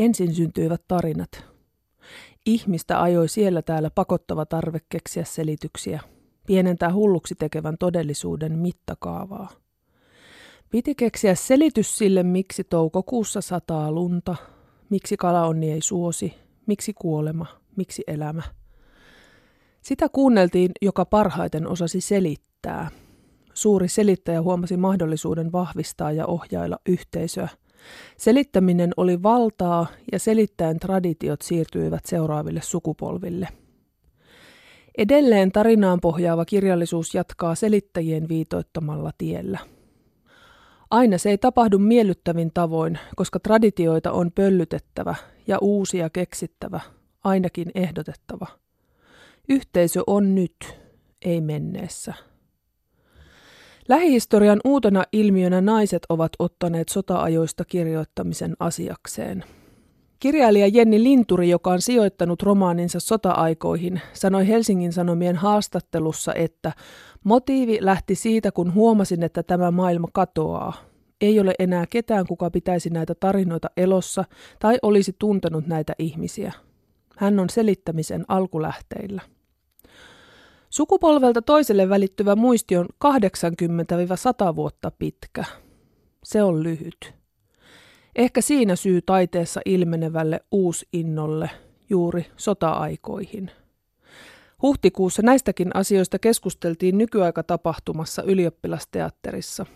Ensin syntyivät tarinat. Ihmistä ajoi siellä täällä pakottava tarve keksiä selityksiä, pienentää hulluksi tekevän todellisuuden mittakaavaa. Piti keksiä selitys sille, miksi toukokuussa sataa lunta, miksi kalaonni ei suosi, miksi kuolema, miksi elämä. Sitä kuunneltiin, joka parhaiten osasi selittää. Suuri selittäjä huomasi mahdollisuuden vahvistaa ja ohjailla yhteisöä. Selittäminen oli valtaa ja selittäen traditiot siirtyivät seuraaville sukupolville. Edelleen tarinaan pohjaava kirjallisuus jatkaa selittäjien viitoittamalla tiellä. Aina se ei tapahdu miellyttävin tavoin, koska traditioita on pöllytettävä ja uusia keksittävä, ainakin ehdotettava. Yhteisö on nyt, ei menneessä. Lähihistorian uutena ilmiönä naiset ovat ottaneet sota-ajoista kirjoittamisen asiakseen. Kirjailija Jenni Linturi, joka on sijoittanut romaaninsa sota-aikoihin, sanoi Helsingin Sanomien haastattelussa, että motiivi lähti siitä, kun huomasin, että tämä maailma katoaa. Ei ole enää ketään, kuka pitäisi näitä tarinoita elossa tai olisi tuntenut näitä ihmisiä. Hän on selittämisen alkulähteillä. Sukupolvelta toiselle välittyvä muisti on 80-100 vuotta pitkä. Se on lyhyt. Ehkä siinä syy taiteessa ilmenevälle uusinnolle juuri sota-aikoihin. Huhtikuussa näistäkin asioista keskusteltiin nykyaikatapahtumassa ylioppilasteatterissa.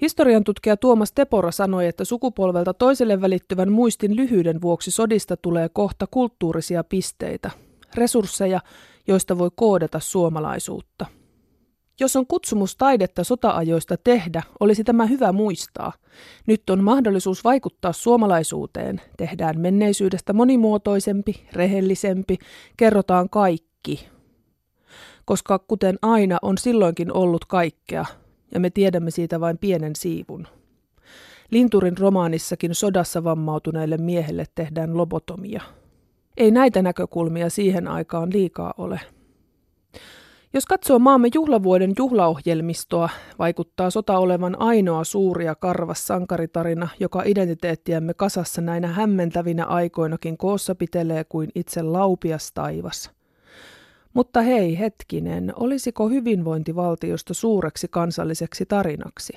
Historian tutkija Tuomas Tepora sanoi, että sukupolvelta toiselle välittyvän muistin lyhyyden vuoksi sodista tulee kohta kulttuurisia pisteitä, resursseja, joista voi koodata suomalaisuutta. Jos on kutsumus taidetta sota-ajoista tehdä, olisi tämä hyvä muistaa. Nyt on mahdollisuus vaikuttaa suomalaisuuteen. Tehdään menneisyydestä monimuotoisempi, rehellisempi, kerrotaan kaikki. Koska kuten aina on silloinkin ollut kaikkea, ja me tiedämme siitä vain pienen siivun. Linturin romaanissakin sodassa vammautuneelle miehelle tehdään lobotomia. Ei näitä näkökulmia siihen aikaan liikaa ole. Jos katsoo maamme juhlavuoden juhlaohjelmistoa, vaikuttaa sota olevan ainoa suuri ja karvas sankaritarina, joka identiteettiämme kasassa näinä hämmentävinä aikoinakin koossa pitelee kuin itse laupias taivas. Mutta hei hetkinen, olisiko hyvinvointivaltiosta suureksi kansalliseksi tarinaksi?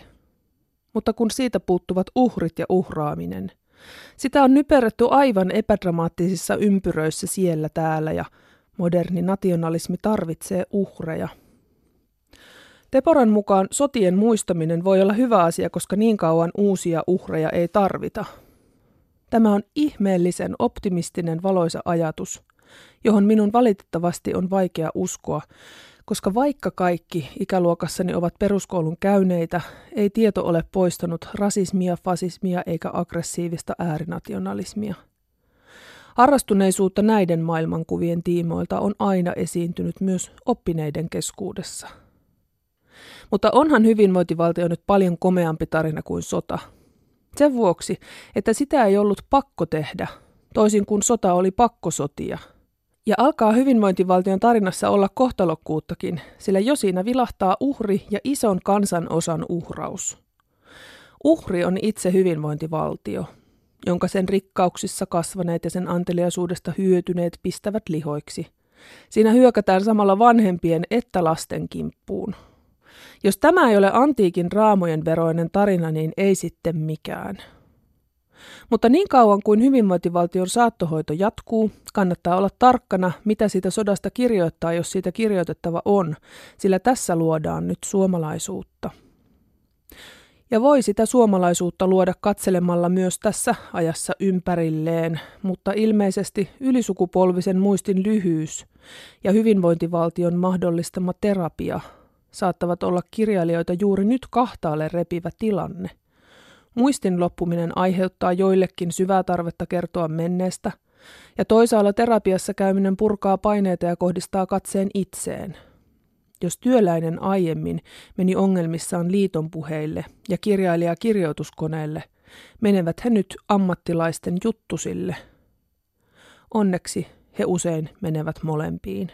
Mutta kun siitä puuttuvat uhrit ja uhraaminen, sitä on nyperretty aivan epädramaattisissa ympyröissä siellä täällä ja moderni nationalismi tarvitsee uhreja. Teporan mukaan sotien muistaminen voi olla hyvä asia, koska niin kauan uusia uhreja ei tarvita. Tämä on ihmeellisen optimistinen valoisa ajatus, johon minun valitettavasti on vaikea uskoa, koska vaikka kaikki ikäluokassani ovat peruskoulun käyneitä, ei tieto ole poistanut rasismia, fasismia eikä aggressiivista äärinationalismia. Harrastuneisuutta näiden maailmankuvien tiimoilta on aina esiintynyt myös oppineiden keskuudessa. Mutta onhan hyvinvointivaltio nyt paljon komeampi tarina kuin sota. Sen vuoksi, että sitä ei ollut pakko tehdä, toisin kuin sota oli pakkosotia – ja alkaa hyvinvointivaltion tarinassa olla kohtalokkuuttakin, sillä jo siinä vilahtaa uhri ja ison kansanosan uhraus. Uhri on itse hyvinvointivaltio, jonka sen rikkauksissa kasvaneet ja sen anteliaisuudesta hyötyneet pistävät lihoiksi. Siinä hyökätään samalla vanhempien että lasten kimppuun. Jos tämä ei ole antiikin raamojen veroinen tarina, niin ei sitten mikään. Mutta niin kauan kuin hyvinvointivaltion saattohoito jatkuu, kannattaa olla tarkkana, mitä siitä sodasta kirjoittaa, jos siitä kirjoitettava on, sillä tässä luodaan nyt suomalaisuutta. Ja voi sitä suomalaisuutta luoda katselemalla myös tässä ajassa ympärilleen, mutta ilmeisesti ylisukupolvisen muistin lyhyys ja hyvinvointivaltion mahdollistama terapia saattavat olla kirjailijoita juuri nyt kahtaalle repivä tilanne. Muistin loppuminen aiheuttaa joillekin syvää tarvetta kertoa menneestä, ja toisaalla terapiassa käyminen purkaa paineita ja kohdistaa katseen itseen. Jos työläinen aiemmin meni ongelmissaan liiton puheille ja kirjailija kirjoituskoneelle, menevät he nyt ammattilaisten juttusille. Onneksi he usein menevät molempiin.